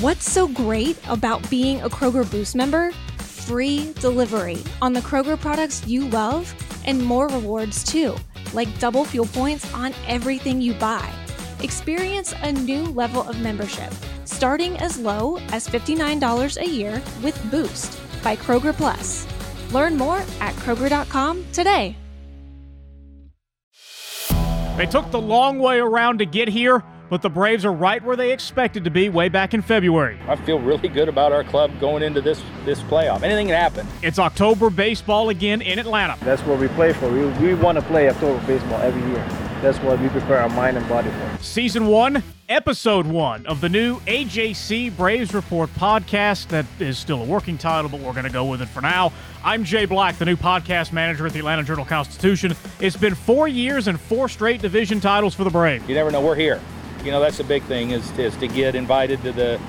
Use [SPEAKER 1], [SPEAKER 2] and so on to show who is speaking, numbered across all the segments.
[SPEAKER 1] What's so great about being a Kroger Boost member? Free delivery on the Kroger products you love and more rewards too, like double fuel points on everything you buy. Experience a new level of membership, starting as low as $59 a year with Boost by Kroger Plus. Learn more at Kroger.com today.
[SPEAKER 2] They took the long way around to get here, but the Braves are right where they expected to be way back in February.
[SPEAKER 3] I feel really good about our club going into this this playoff. Anything can happen.
[SPEAKER 2] It's October baseball again in Atlanta.
[SPEAKER 4] That's what we play for. We, we want to play October baseball every year. That's what we prepare our mind and body for.
[SPEAKER 2] Season one, episode one of the new AJC Braves Report podcast. That is still a working title, but we're going to go with it for now. I'm Jay Black, the new podcast manager at the Atlanta Journal Constitution. It's been four years and four straight division titles for the Braves.
[SPEAKER 3] You never know. We're here. You know, that's the big thing is, is to get invited to the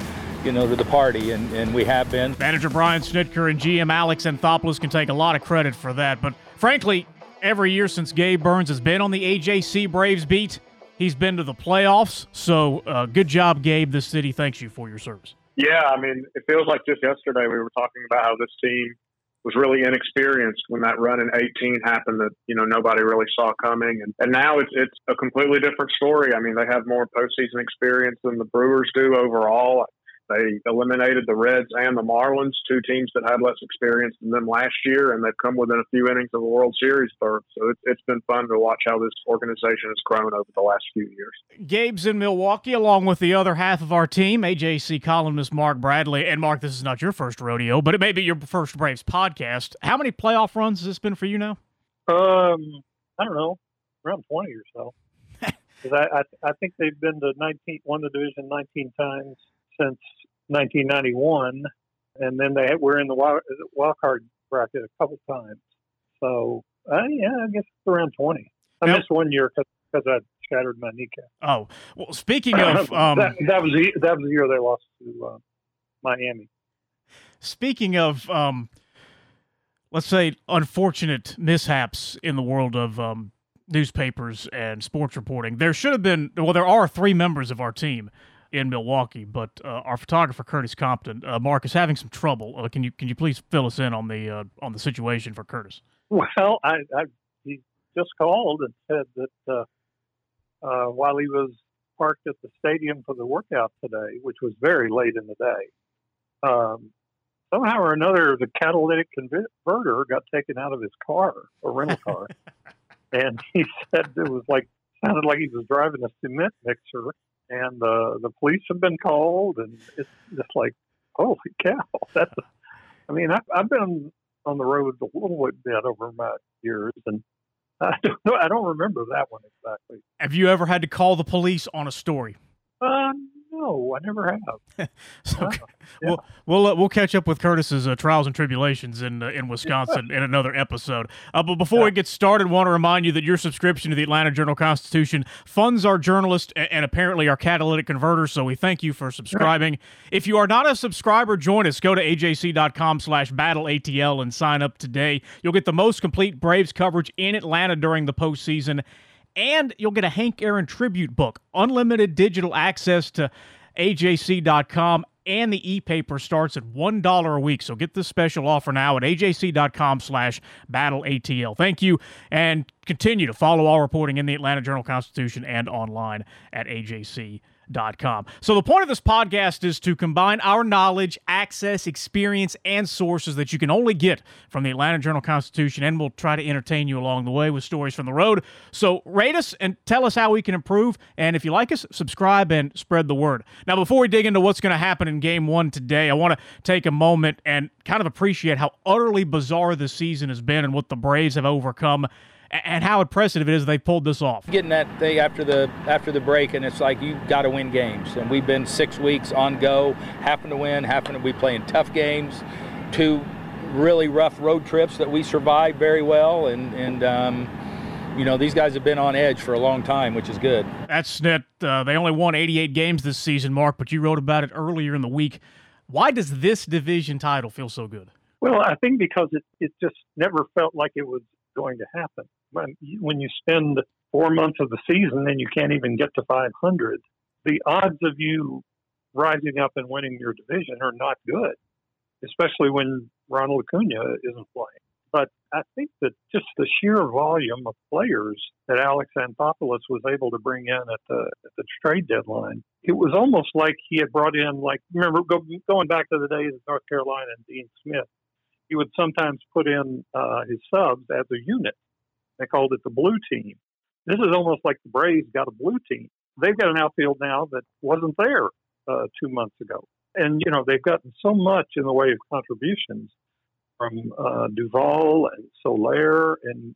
[SPEAKER 3] you know, to the party, and, and we have been.
[SPEAKER 2] Manager Brian Snitker and GM Alex Anthopoulos can take a lot of credit for that. But frankly, every year since Gabe Burns has been on the AJC Braves beat, he's been to the playoffs. So uh, good job, Gabe. This city thanks you for your service.
[SPEAKER 5] Yeah, I mean, it feels like just yesterday we were talking about how this team was really inexperienced when that run in 18 happened that you know nobody really saw coming. And, and now it's it's a completely different story. I mean they have more postseason experience than the brewers do overall they eliminated the Reds and the Marlins, two teams that had less experience than them last year, and they've come within a few innings of a World Series berth. So it, it's been fun to watch how this organization has grown over the last few years.
[SPEAKER 2] Gabe's in Milwaukee, along with the other half of our team, AJC columnist Mark Bradley. And Mark, this is not your first rodeo, but it may be your first Braves podcast. How many playoff runs has this been for you now?
[SPEAKER 6] Um, I don't know, around twenty or so. Because I, I, I think they've been to nineteen, won the division nineteen times since 1991, and then they were in the wild, wild card bracket a couple times. So uh, yeah, I guess it's around 20. I missed one year because I shattered my kneecap.
[SPEAKER 2] Oh well, speaking of um,
[SPEAKER 6] that, that, was the, that was the year they lost to uh, Miami.
[SPEAKER 2] Speaking of um, let's say unfortunate mishaps in the world of um, newspapers and sports reporting, there should have been well, there are three members of our team in Milwaukee, but uh, our photographer Curtis Compton, uh, Mark, is having some trouble. Uh, can you can you please fill us in on the uh, on the situation for Curtis?
[SPEAKER 6] Well, I, I he just called and said that uh, uh, while he was parked at the stadium for the workout today, which was very late in the day, um, somehow or another the catalytic converter got taken out of his car, a rental car, and he said it was like sounded like he was driving a cement mixer and the the police have been called, and it's just like, holy cow! That's, a, I mean, I've, I've been on the road a little bit over my years, and I don't know, I don't remember that one exactly.
[SPEAKER 2] Have you ever had to call the police on a story?
[SPEAKER 6] Um, no, I never have.
[SPEAKER 2] so, yeah. We'll we'll, uh, we'll catch up with Curtis's uh, trials and tribulations in uh, in Wisconsin in another episode. Uh, but before yeah. we get started, want to remind you that your subscription to the Atlanta Journal Constitution funds our journalists and, and apparently our catalytic converters. So we thank you for subscribing. If you are not a subscriber, join us. Go to ajc.com/slash battle ATL and sign up today. You'll get the most complete Braves coverage in Atlanta during the postseason and you'll get a Hank Aaron tribute book, unlimited digital access to ajc.com, and the e-paper starts at $1 a week. So get this special offer now at ajc.com slash battleatl. Thank you, and continue to follow all reporting in the Atlanta Journal-Constitution and online at ajc.com. Com. So, the point of this podcast is to combine our knowledge, access, experience, and sources that you can only get from the Atlanta Journal Constitution, and we'll try to entertain you along the way with stories from the road. So, rate us and tell us how we can improve. And if you like us, subscribe and spread the word. Now, before we dig into what's going to happen in game one today, I want to take a moment and kind of appreciate how utterly bizarre this season has been and what the Braves have overcome and how impressive it is they pulled this off.
[SPEAKER 3] Getting that thing after the after the break, and it's like you got to win games. And we've been six weeks on go, happen to win, happen to be playing tough games, two really rough road trips that we survived very well, and and. Um, you know, these guys have been on edge for a long time, which is good.
[SPEAKER 2] That's net. Uh, they only won 88 games this season, Mark, but you wrote about it earlier in the week. Why does this division title feel so good?
[SPEAKER 6] Well, I think because it, it just never felt like it was going to happen when you spend four months of the season and you can't even get to 500, the odds of you rising up and winning your division are not good, especially when Ronald Acuna isn't playing. But I think that just the sheer volume of players that Alex Anthopoulos was able to bring in at the, at the trade deadline, it was almost like he had brought in, like, remember go, going back to the days of North Carolina and Dean Smith, he would sometimes put in uh, his subs as a unit. They called it the blue team. This is almost like the Braves got a blue team. They've got an outfield now that wasn't there uh, two months ago. And, you know, they've gotten so much in the way of contributions from uh, Duvall and Soler and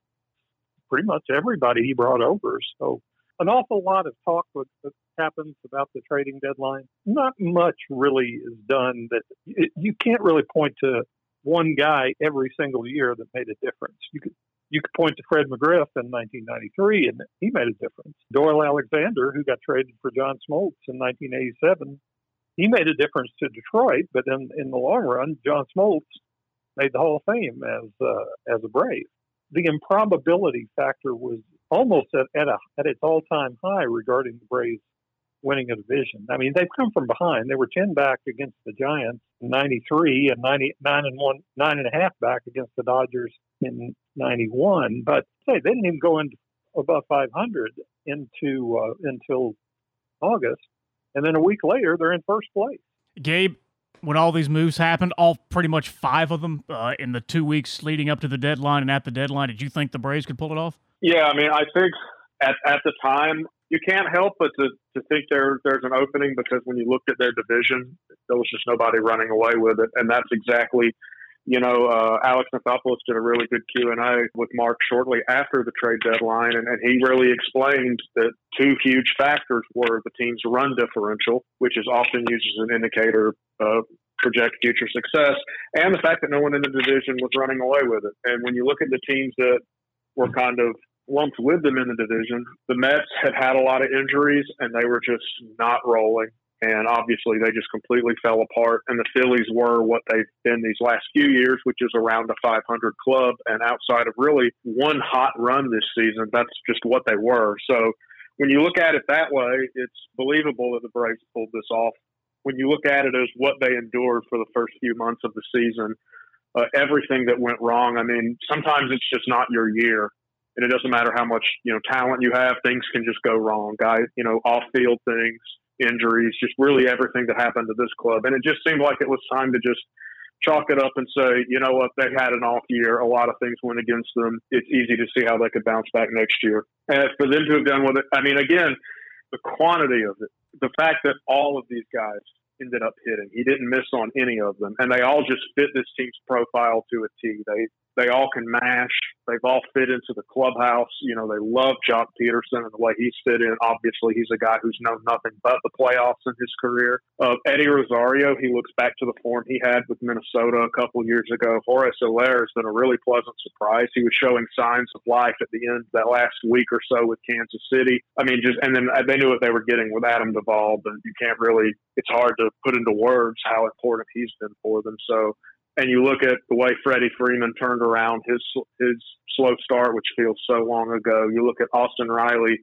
[SPEAKER 6] pretty much everybody he brought over. So an awful lot of talk with, that happens about the trading deadline. Not much really is done that it, you can't really point to one guy every single year that made a difference. You could you could point to Fred McGriff in 1993, and he made a difference. Doyle Alexander, who got traded for John Smoltz in 1987, he made a difference to Detroit. But in in the long run, John Smoltz made the Hall of Fame as uh, as a Brave. The improbability factor was almost at, at a at its all time high regarding the Braves winning a division. I mean, they've come from behind. They were ten back against the Giants in '93, and 99 and one nine and a half back against the Dodgers in '91. But hey, they didn't even go into above 500 into uh, until August, and then a week later they're in first place.
[SPEAKER 2] Gabe, when all these moves happened, all pretty much five of them uh, in the two weeks leading up to the deadline and at the deadline, did you think the Braves could pull it off?
[SPEAKER 5] Yeah, I mean, I think at, at the time you can't help but to, to think there there's an opening because when you looked at their division, there was just nobody running away with it, and that's exactly. You know, uh, Alex Anthopoulos did a really good Q and A with Mark shortly after the trade deadline, and, and he really explained that two huge factors were the team's run differential, which is often used as an indicator of project future success, and the fact that no one in the division was running away with it. And when you look at the teams that were kind of lumped with them in the division, the Mets had had a lot of injuries and they were just not rolling. And obviously, they just completely fell apart. And the Phillies were what they've been these last few years, which is around a 500 club. And outside of really one hot run this season, that's just what they were. So when you look at it that way, it's believable that the Braves pulled this off when you look at it as what they endured for the first few months of the season, uh, everything that went wrong. I mean, sometimes it's just not your year, and it doesn't matter how much you know talent you have. Things can just go wrong, guys. You know, off field things, injuries, just really everything that happened to this club. And it just seemed like it was time to just chalk it up and say, you know what, they had an off year. A lot of things went against them. It's easy to see how they could bounce back next year. And for them to have done with it, I mean, again, the quantity of it, the fact that all of these guys ended up hitting. He didn't miss on any of them, and they all just fit this team's profile to a T. They they all can mash. They've all fit into the clubhouse. You know, they love Joc Pederson and the way he's fit in. Obviously, he's a guy who's known nothing but the playoffs in his career. Uh, Eddie Rosario, he looks back to the form he had with Minnesota a couple years ago. Jorge Soler has been a really pleasant surprise. He was showing signs of life at the end of that last week or so with Kansas City. I mean, just and then they knew what they were getting with Adam Duvall, but you can't really. It's hard to put into words how important he's been for them. So and you look at the way Freddie Freeman turned around his his slow start, which feels so long ago. You look at Austin Riley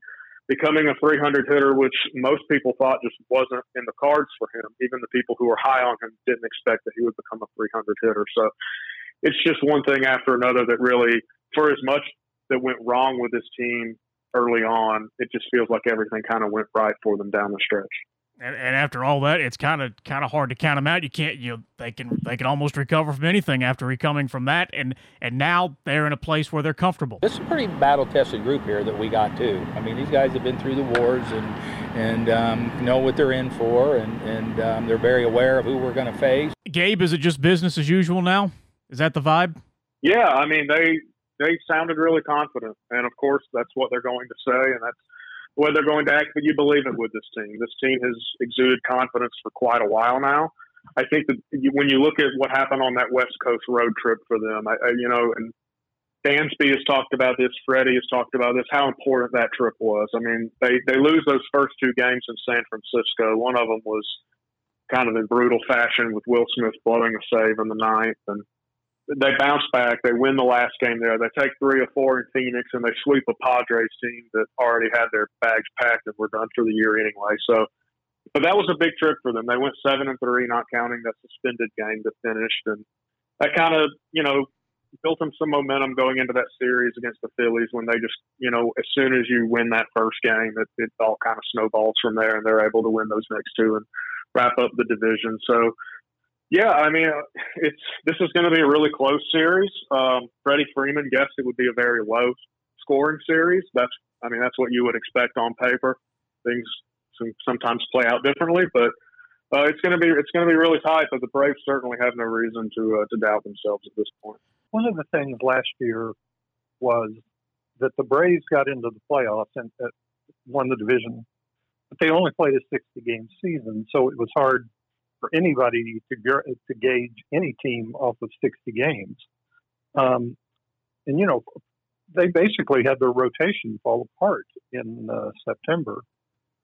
[SPEAKER 5] becoming a 300 hitter, which most people thought just wasn't in the cards for him. Even the people who were high on him didn't expect that he would become a 300 hitter. So it's just one thing after another that really, for as much that went wrong with this team early on, it just feels like everything kind of went right for them down the stretch.
[SPEAKER 2] And, and after all that, it's kind of kind of hard to count them out. You can't you know, they can they can almost recover from anything after recoming from that, and and now they're in a place where they're comfortable.
[SPEAKER 3] This is a pretty battle tested group here that we got too. I mean, these guys have been through the wars and and um, know what they're in for, and and um, they're very aware of who we're going to face.
[SPEAKER 2] Gabe, is it just business as usual now? Is that the vibe?
[SPEAKER 5] Yeah, I mean they they sounded really confident, and of course that's what they're going to say, and that's whether they're going to act, but you believe it with this team. This team has exuded confidence for quite a while now. I think that you, when you look at what happened on that West Coast road trip for them, I, I, you know, and Dansby has talked about this, Freddie has talked about this, how important that trip was. I mean, they, they lose those first two games in San Francisco. One of them was kind of in brutal fashion with Will Smith blowing a save in the ninth. And they bounce back. They win the last game there. They take three or four in Phoenix, and they sweep a Padres team that already had their bags packed and were done for the year anyway. So but that was a big trip for them. They went seven and three, not counting that suspended game that finished, and that kind of you know built them some momentum going into that series against the Phillies when they just you know as soon as you win that first game, it, it all kind of snowballs from there, and they're able to win those next two and wrap up the division. So. Yeah, I mean, it's this is going to be a really close series. Um, Freddie Freeman guessed it would be a very low scoring series. That's, I mean, that's what you would expect on paper. Things some, sometimes play out differently, but uh, it's going to be it's going to be really tight. But the Braves certainly have no reason to uh, to doubt themselves at this point.
[SPEAKER 6] One of the things last year was that the Braves got into the playoffs and uh, won the division, but they only played a 60 game season, so it was hard for anybody to to gauge any team off of 60 games. Um, and you know, they basically had their rotation fall apart in uh, September.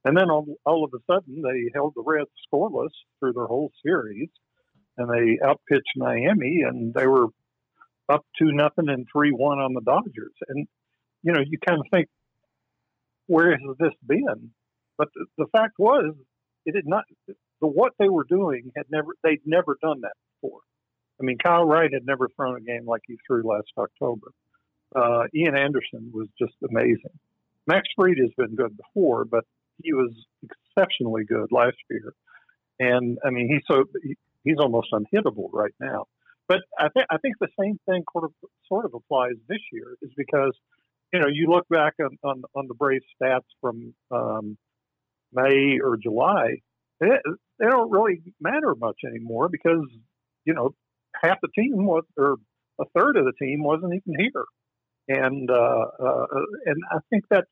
[SPEAKER 6] And then all, all of a sudden, they held the Reds scoreless through their whole series, and they outpitched Miami, and they were up two nothing and three one on the Dodgers. And you know, you kind of think, where has this been? But the, the fact was, it did not. The what they were doing had never they'd never done that before. I mean, Kyle Wright had never thrown a game like he threw last October. Uh, Ian Anderson was just amazing. Max Fried has been good before, but he was exceptionally good last year, and I mean he's so he's almost unhittable right now. But I think I think the same thing sort of sort of applies this year is because you know you look back on on, on the Braves stats from um, May or July, they don't really matter much anymore because you know half the team was or a third of the team wasn't even here, and uh, uh, and I think that's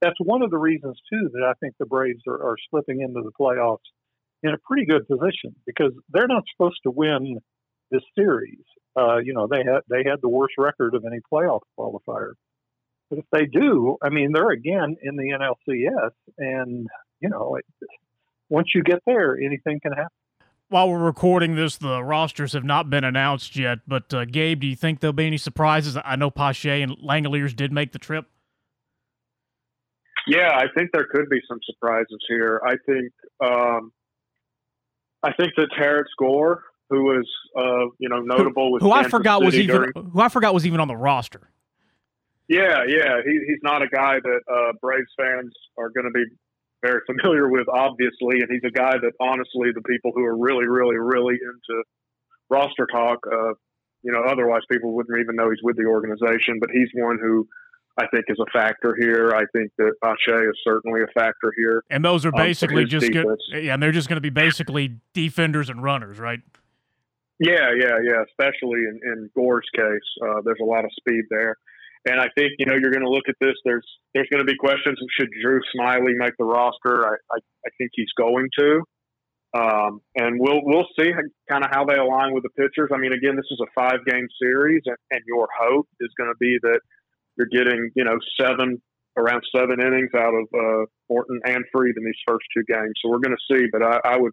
[SPEAKER 6] that's one of the reasons too that I think the Braves are, are slipping into the playoffs in a pretty good position because they're not supposed to win this series. Uh, you know, they had they had the worst record of any playoff qualifier. But if they do, I mean, they're again in the NLCS, and you know, it, once you get there, anything can happen.
[SPEAKER 2] While we're recording this, the rosters have not been announced yet. But uh, Gabe, do you think there'll be any surprises? I know Pache and Langeliers did make the trip.
[SPEAKER 5] Yeah, I think there could be some surprises here. I think um, I think that Terrence Gore, who was uh, you know notable
[SPEAKER 2] who,
[SPEAKER 5] with
[SPEAKER 2] who
[SPEAKER 5] I
[SPEAKER 2] forgot
[SPEAKER 5] City
[SPEAKER 2] was even
[SPEAKER 5] during,
[SPEAKER 2] who I forgot was even on the roster.
[SPEAKER 5] Yeah, yeah, he, he's not a guy that uh, Braves fans are going to be very familiar with, obviously, and he's a guy that honestly, the people who are really, really, really into roster talk, uh, you know, otherwise people wouldn't even know he's with the organization. But he's one who I think is a factor here. I think that Pache is certainly a factor here.
[SPEAKER 2] And those are basically um, just good, yeah, and they're just going to be basically defenders and runners, right?
[SPEAKER 5] Yeah, yeah, yeah. Especially in, in Gore's case, uh, there's a lot of speed there. And I think you know you're going to look at this. There's there's going to be questions. Should Drew Smyly make the roster? I, I, I think he's going to. Um, and we'll we'll see kind of how they align with the pitchers. I mean, again, this is a five game series, and, and your hope is going to be that you're getting, you know, seven around seven innings out of uh, and Fried in these first two games. So we're going to see, but I, I would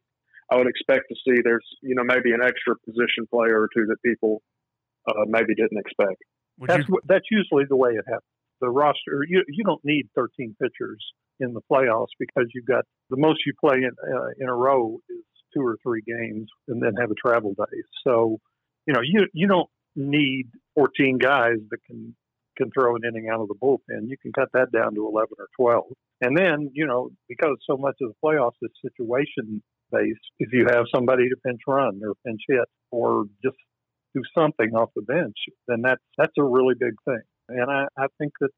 [SPEAKER 5] I would expect to see there's you know maybe an extra position player or two that people uh, maybe didn't expect.
[SPEAKER 6] Would that's you... that's usually the way it happens. The roster you you don't need 13 pitchers in the playoffs because you've got the most you play in uh, in a row is two or three games and then have a travel day. So you know you you don't need 14 guys that can can throw an inning out of the bullpen. You can cut that down to 11 or 12. And then, you know, because so much of the playoffs is situation based, if you have somebody to pinch run or pinch hit or just do something off the bench, then that's, that's a really big thing. And I, I think that,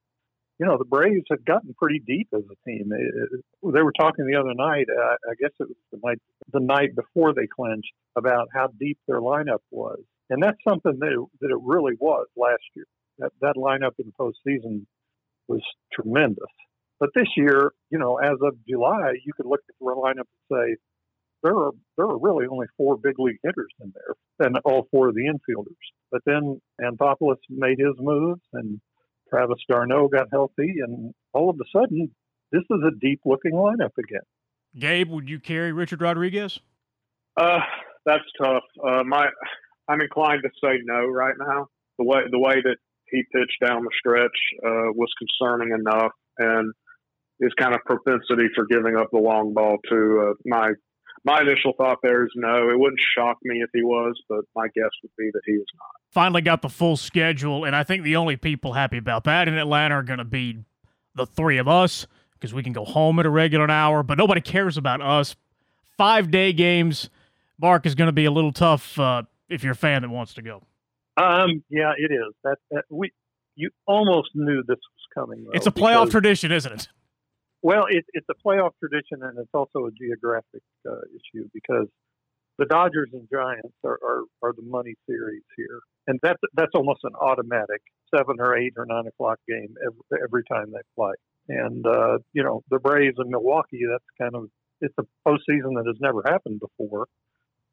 [SPEAKER 6] you know, the Braves have gotten pretty deep as a team. It, they were talking the other night, uh, I guess it was the night, the night before they clinched, about how deep their lineup was. And that's something that it, that it really was last year that, that lineup in the postseason was tremendous. But this year, you know, as of July, you could look at the lineup and say there are there are really only four big league hitters in there, and all four of the infielders. But then Anthopoulos made his moves, and Travis d'Arnaud got healthy, and all of a sudden, this is a deep looking lineup again.
[SPEAKER 2] Gabe, would you carry Richard Rodriguez?
[SPEAKER 5] Uh, that's tough. Uh, my, I'm inclined to say no right now. The way the way that he pitched down the stretch uh, was concerning enough. And his kind of propensity for giving up the long ball to uh, my my initial thought there is no. It wouldn't shock me if he was, but my guess would be that he is not.
[SPEAKER 2] Finally got the full schedule, and I think the only people happy about that in Atlanta are going to be the three of us because we can go home at a regular hour, but nobody cares about us. Five day games. Mark is going to be a little tough uh, if you're a fan that wants to go.
[SPEAKER 6] Um, yeah, it is. That, that we you almost knew this was coming. Though,
[SPEAKER 2] it's a playoff because, tradition, isn't it?
[SPEAKER 6] Well, it, it's a playoff tradition, and it's also a geographic uh, issue because the Dodgers and Giants are, are, are the money series here, and that's that's almost an automatic seven or eight or nine o'clock game every, every time they play. And uh, you know the Braves and Milwaukee, that's kind of it's a postseason that has never happened before,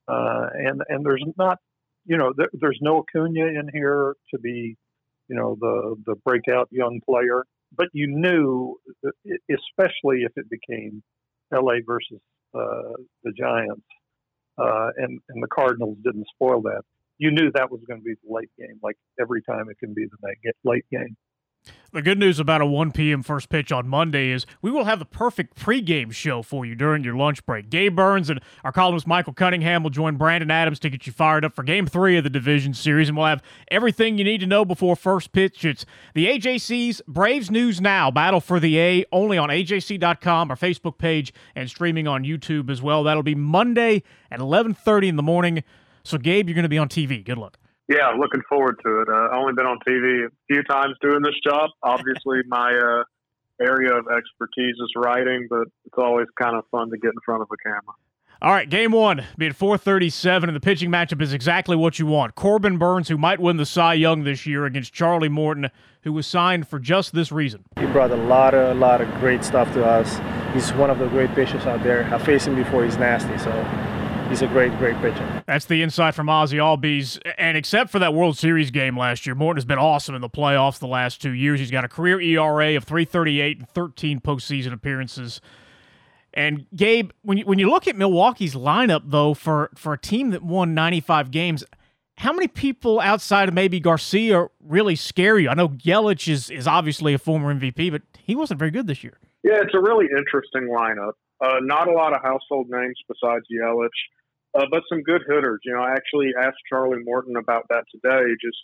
[SPEAKER 6] uh, and and there's not you know there, there's no Acuna in here to be you know the the breakout young player. But you knew, especially if it became L.A. versus uh, the Giants, uh, and and the Cardinals didn't spoil that. You knew that was going to be the late game. Like every time, it can be the late game.
[SPEAKER 2] The good news about a 1 p.m. first pitch on Monday is we will have the perfect pregame show for you during your lunch break. Gabe Burns and our columnist Michael Cunningham will join Brandon Adams to get you fired up for game three of the division series, and we'll have everything you need to know before first pitch. It's the AJC's Braves News Now Battle for the A, only on AJC.com, our Facebook page, and streaming on YouTube as well. That'll be Monday at 11.30 in the morning. So, Gabe, you're going to be on TV. Good luck.
[SPEAKER 5] Yeah, looking forward to it. Uh, only been on TV a few times doing this job. Obviously, my uh, area of expertise is writing, but it's always kind of fun to get in front of a camera.
[SPEAKER 2] All right, game one, being 437, and the pitching matchup is exactly what you want. Corbin Burnes, who might win the Cy Young this year, against Charlie Morton, who was signed for just this reason.
[SPEAKER 4] He brought a lot of, a lot of great stuff to us. He's one of the great pitchers out there. I faced him before. He's nasty, so he's a great, great pitcher.
[SPEAKER 2] That's the insight from Ozzie Albies. And except for that World Series game last year, Morton has been awesome in the playoffs the last two years. He's got a career ERA of 338 and 13 postseason appearances. And Gabe, when you, when you look at Milwaukee's lineup, though, for, for a team that won 95 games, how many people outside of maybe Garcia really scare you? I know Yelich is, is obviously a former MVP, but he wasn't very good this year.
[SPEAKER 5] Yeah, it's a really interesting lineup. Uh, not a lot of household names besides Yelich, uh, but some good hitters. You know, I actually asked Charlie Morton about that today, just,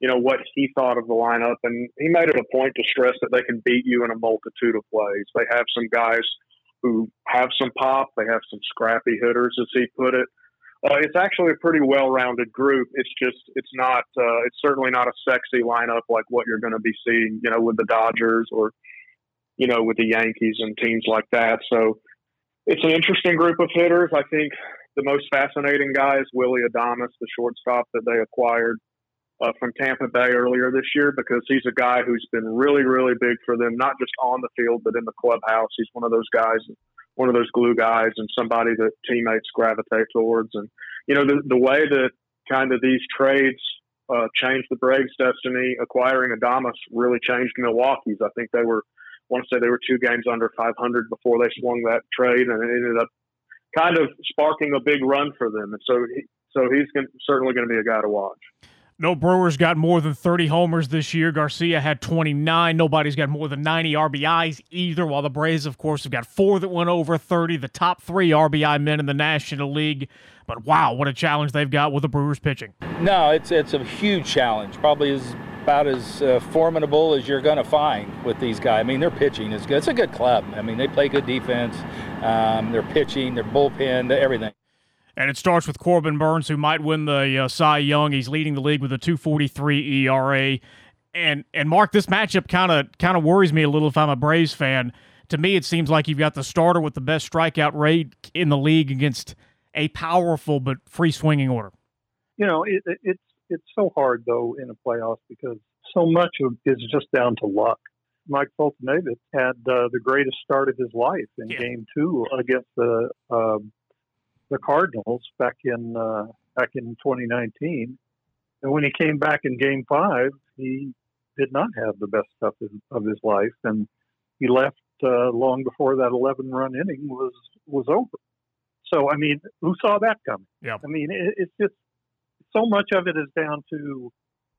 [SPEAKER 5] you know, what he thought of the lineup. And he made it a point to stress that they can beat you in a multitude of ways. They have some guys who have some pop, they have some scrappy hitters, as he put it. Uh, it's actually a pretty well-rounded group. It's just, it's not, uh, it's certainly not a sexy lineup like what you're going to be seeing, you know, with the Dodgers or, you know, with the Yankees and teams like that. So it's an interesting group of hitters. I think the most fascinating guy is Willie Adames, the shortstop that they acquired uh, from Tampa Bay earlier this year, because he's a guy who's been really, really big for them, not just on the field, but in the clubhouse. He's one of those guys, one of those glue guys, and somebody that teammates gravitate towards. And, you know, the, the way that kind of these trades uh, changed the Braves' destiny, acquiring Adames really changed Milwaukee's. I think they were want to say they were two games under 500 before they swung that trade, and it ended up kind of sparking a big run for them. And so, he, so he's gonna, certainly going to be a guy to watch.
[SPEAKER 2] No Brewers got more than 30 homers this year. Garcia had 29. Nobody's got more than 90 RBIs either, while the Braves, of course, have got four that went over 30, the top three RBI men in the National League. But wow, what a challenge they've got with the Brewers pitching.
[SPEAKER 3] No, it's it's a huge challenge. Probably as about as uh, formidable as you're going to find with these guys. I mean, their pitching is good. It's a good club. I mean, they play good defense. Um, their pitching, their bullpen, everything.
[SPEAKER 2] And it starts with Corbin Burnes, who might win the uh, Cy Young. He's leading the league with a 2.43 ERA. And and Mark, this matchup kind of kind of worries me a little if I'm a Braves fan. To me, it seems like you've got the starter with the best strikeout rate in the league against a powerful but free swinging order.
[SPEAKER 6] You know, it, it's it's so hard though in a playoffs because so much of is just down to luck. Mike Foltynewicz had uh, the greatest start of his life in yeah. Game Two against the uh, the Cardinals back in uh, back in 2019, and when he came back in Game Five, he did not have the best stuff of his life, and he left uh, long before that 11 run inning was was over. So I mean, who saw that coming?
[SPEAKER 2] Yeah.
[SPEAKER 6] I mean, it, it's just so much of it is down to,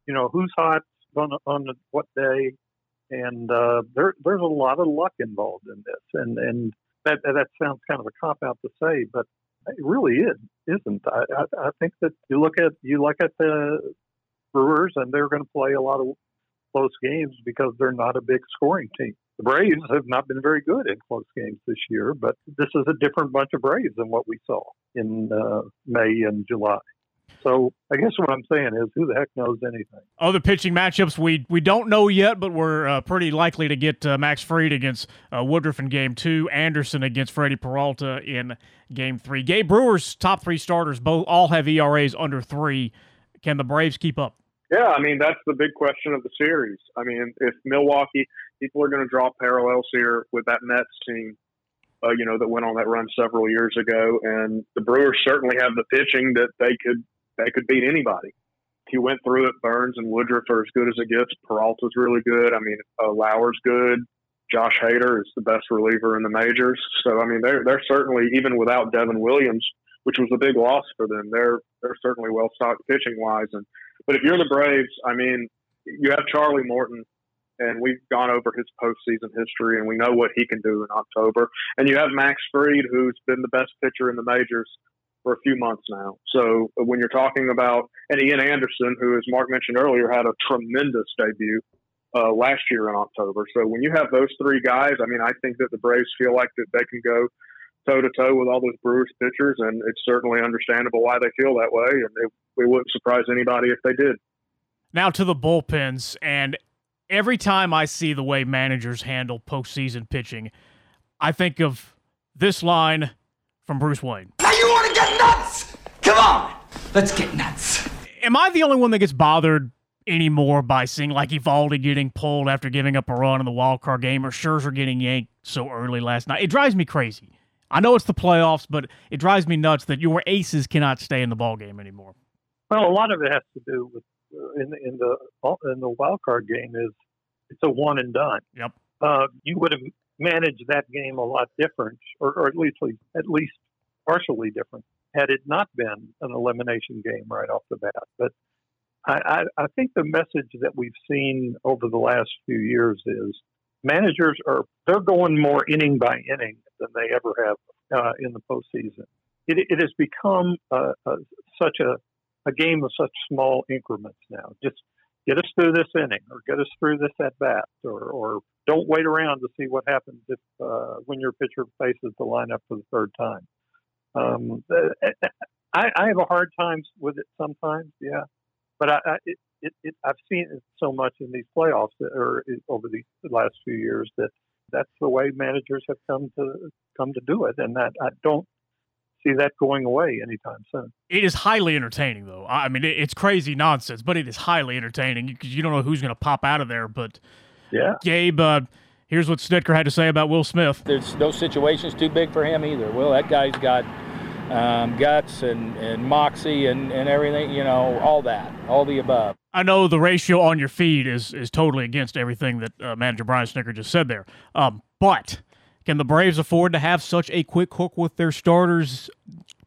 [SPEAKER 6] you know, who's hot on on what day, and uh, there there's a lot of luck involved in this, and and that that sounds kind of a cop out to say, but it really is isn't. I, I, I think that you look at you look at the Brewers, and they're going to play a lot of close games because they're not a big scoring team. The Braves have not been very good in close games this year, but this is a different bunch of Braves than what we saw in uh, May and July. So I guess what I'm saying is, who the heck knows anything?
[SPEAKER 2] Other pitching matchups we we don't know yet, but we're uh, pretty likely to get uh, Max Fried against uh, Woodruff in Game Two, Anderson against Freddy Peralta in Game Three. Gabe Brewer's top three starters both all have ERAs under three. Can the Braves keep up?
[SPEAKER 5] Yeah, I mean that's the big question of the series. I mean, if Milwaukee, people are going to draw parallels here with that Mets team, uh, you know, that went on that run several years ago, and the Brewers certainly have the pitching that they could they could beat anybody. He went through it. Burnes and Woodruff are as good as it gets. Peralta's really good. I mean, uh, Lauer's good. Josh Hader is the best reliever in the majors. So I mean, they're they're certainly even without Devin Williams, which was a big loss for them. They're they're certainly well stocked pitching wise. And but if you're the Braves, I mean, you have Charlie Morton, and we've gone over his postseason history, and we know what he can do in October. And you have Max Fried, who's been the best pitcher in the majors for a few months now. So when you're talking about and Ian Anderson, who, as Mark mentioned earlier, had a tremendous debut uh, last year in October. So when you have those three guys, I mean, I think that the Braves feel like that they can go toe to toe with all those Brewers pitchers, and it's certainly understandable why they feel that way, and it, it wouldn't surprise anybody if they did.
[SPEAKER 2] Now to the bullpens, and every time I see the way managers handle postseason pitching, I think of this line from Bruce Wayne.
[SPEAKER 7] Get nuts? Come on, let's get nuts.
[SPEAKER 2] Am I the only one that gets bothered anymore by seeing like Eovaldi getting pulled after giving up a run in the wild card game or Scherzer getting yanked so early last night? It drives me crazy. I know it's the playoffs, but it drives me nuts that your aces cannot stay in the ball game anymore.
[SPEAKER 6] Well, a lot of it has to do with uh, in, in the in the wild card game is it's a one and done.
[SPEAKER 2] Yep.
[SPEAKER 6] Uh, you would have managed that game a lot different, or, or at least at least partially different, had it not been an elimination game right off the bat. But I, I, I think the message that we've seen over the last few years is managers are they're going more inning by inning than they ever have uh, in the postseason. It, it has become such a, a game of such small increments now. Just get us through this inning, or get us through this at bat, or, or don't wait around to see what happens if uh, when your pitcher faces the lineup for the third time. Um, uh, I, I have a hard time with it sometimes, yeah, but I, I it, it, it, I've seen it so much in these playoffs that, or over the last few years that that's the way managers have come to come to do it, and that I don't see that going away anytime soon.
[SPEAKER 2] It is highly entertaining, though. I mean, it's crazy nonsense, but it is highly entertaining because you don't know who's going to pop out of there. But
[SPEAKER 6] yeah,
[SPEAKER 2] Gabe, uh, here's what Snitker had to say about Will Smith.
[SPEAKER 3] There's no situations too big for him either. Will, that guy's got um, guts and, and moxie and, and everything, you know, all that, all the above.
[SPEAKER 2] I know the ratio on your feed is is totally against everything that uh, manager Brian Snitker just said there. Um, but can the Braves afford to have such a quick hook with their starters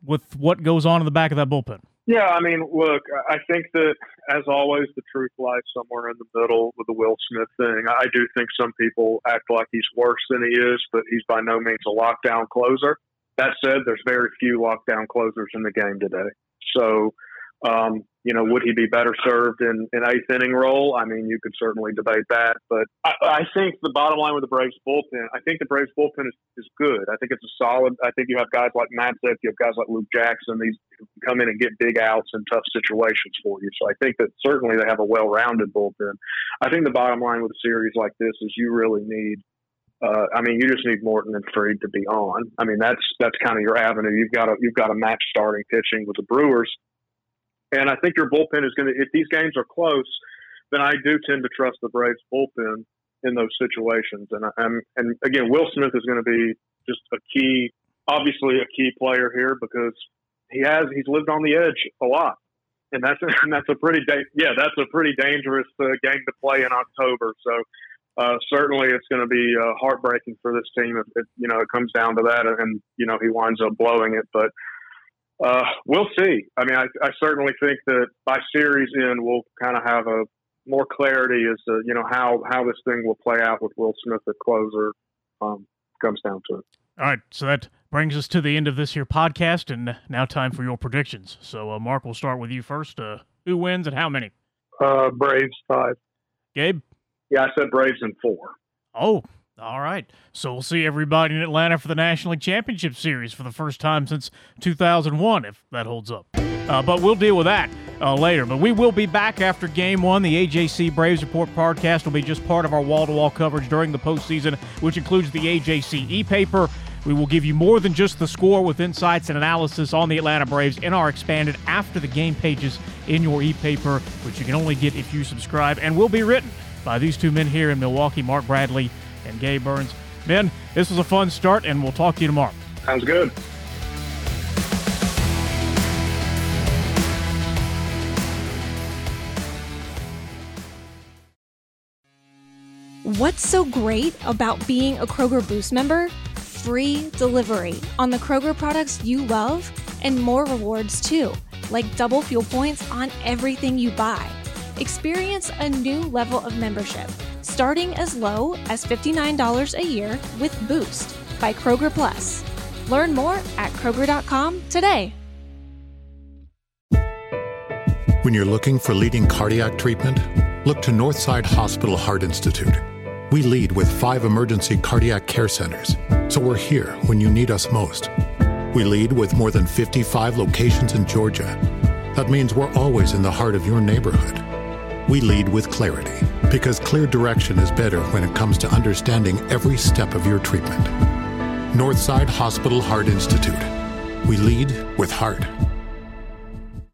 [SPEAKER 2] with what goes on in the back of that bullpen?
[SPEAKER 5] Yeah, I mean, look, I think that as always, the truth lies somewhere in the middle with the Will Smith thing. I do think some people act like he's worse than he is, but he's by no means a lockdown closer. That said, there's very few lockdown closers in the game today. So um, you know, would he be better served in an eighth inning role? I mean, you could certainly debate that. But I, I think the bottom line with the Braves bullpen, I think the Braves bullpen is, is good. I think it's a solid. I think you have guys like Matzek, you have guys like Luke Jackson. These come in and get big outs in tough situations for you. So I think that certainly they have a well-rounded bullpen. I think the bottom line with a series like this is you really need uh, I mean, you just need Morton and Fried to be on. I mean, that's that's kind of your avenue. You've got a you've got a match starting pitching with the Brewers. And I think your bullpen is going to, if these games are close, then I do tend to trust the Braves bullpen in those situations. And and, and again, Will Smith is going to be just a key, obviously a key player here because he has he's lived on the edge a lot, and that's and that's a pretty da- yeah that's a pretty dangerous uh, game to play in October. So. Uh, certainly, it's going to be uh, heartbreaking for this team if, if you know it comes down to that, and you know he winds up blowing it. But uh, we'll see. I mean, I, I, certainly think that by series end, we'll kind of have a more clarity as to you know how how this thing will play out with Will Smith at closer um, comes down to it.
[SPEAKER 2] All right, so that brings us to the end of this here podcast, and now time for your predictions. So, uh, Mark, we'll start with you first. Uh, who wins and how many?
[SPEAKER 6] Uh, Braves five.
[SPEAKER 2] Gabe?
[SPEAKER 5] Yeah, I said Braves in four.
[SPEAKER 2] Oh, all right. So we'll see everybody in Atlanta for the National League Championship Series for the first time since 2001, if that holds up. Uh, but we'll deal with that uh, later. But we will be back after game one. The AJC Braves Report podcast will be just part of our wall to wall coverage during the postseason, which includes the AJC e paper. We will give you more than just the score with insights and analysis on the Atlanta Braves in our expanded after the game pages in your e paper, which you can only get if you subscribe and will be written by these two men here in Milwaukee, Mark Bradley and Gabe Burns. Men, this was a fun start, and we'll talk to you tomorrow.
[SPEAKER 5] Sounds good.
[SPEAKER 1] What's so great about being a Kroger Boost member? Free delivery on the Kroger products you love and more rewards too, like double fuel points on everything you buy. Experience a new level of membership, starting as low as $59 a year with Boost by Kroger Plus. Learn more at Kroger.com today.
[SPEAKER 8] When you're looking for leading cardiac treatment, look to Northside Hospital Heart Institute. We lead with five emergency cardiac care centers, so we're here when you need us most. We lead with more than 55 locations in Georgia. That means we're always in the heart of your neighborhood. We lead with clarity because clear direction is better when it comes to understanding every step of your treatment. Northside Hospital Heart Institute. We lead with heart.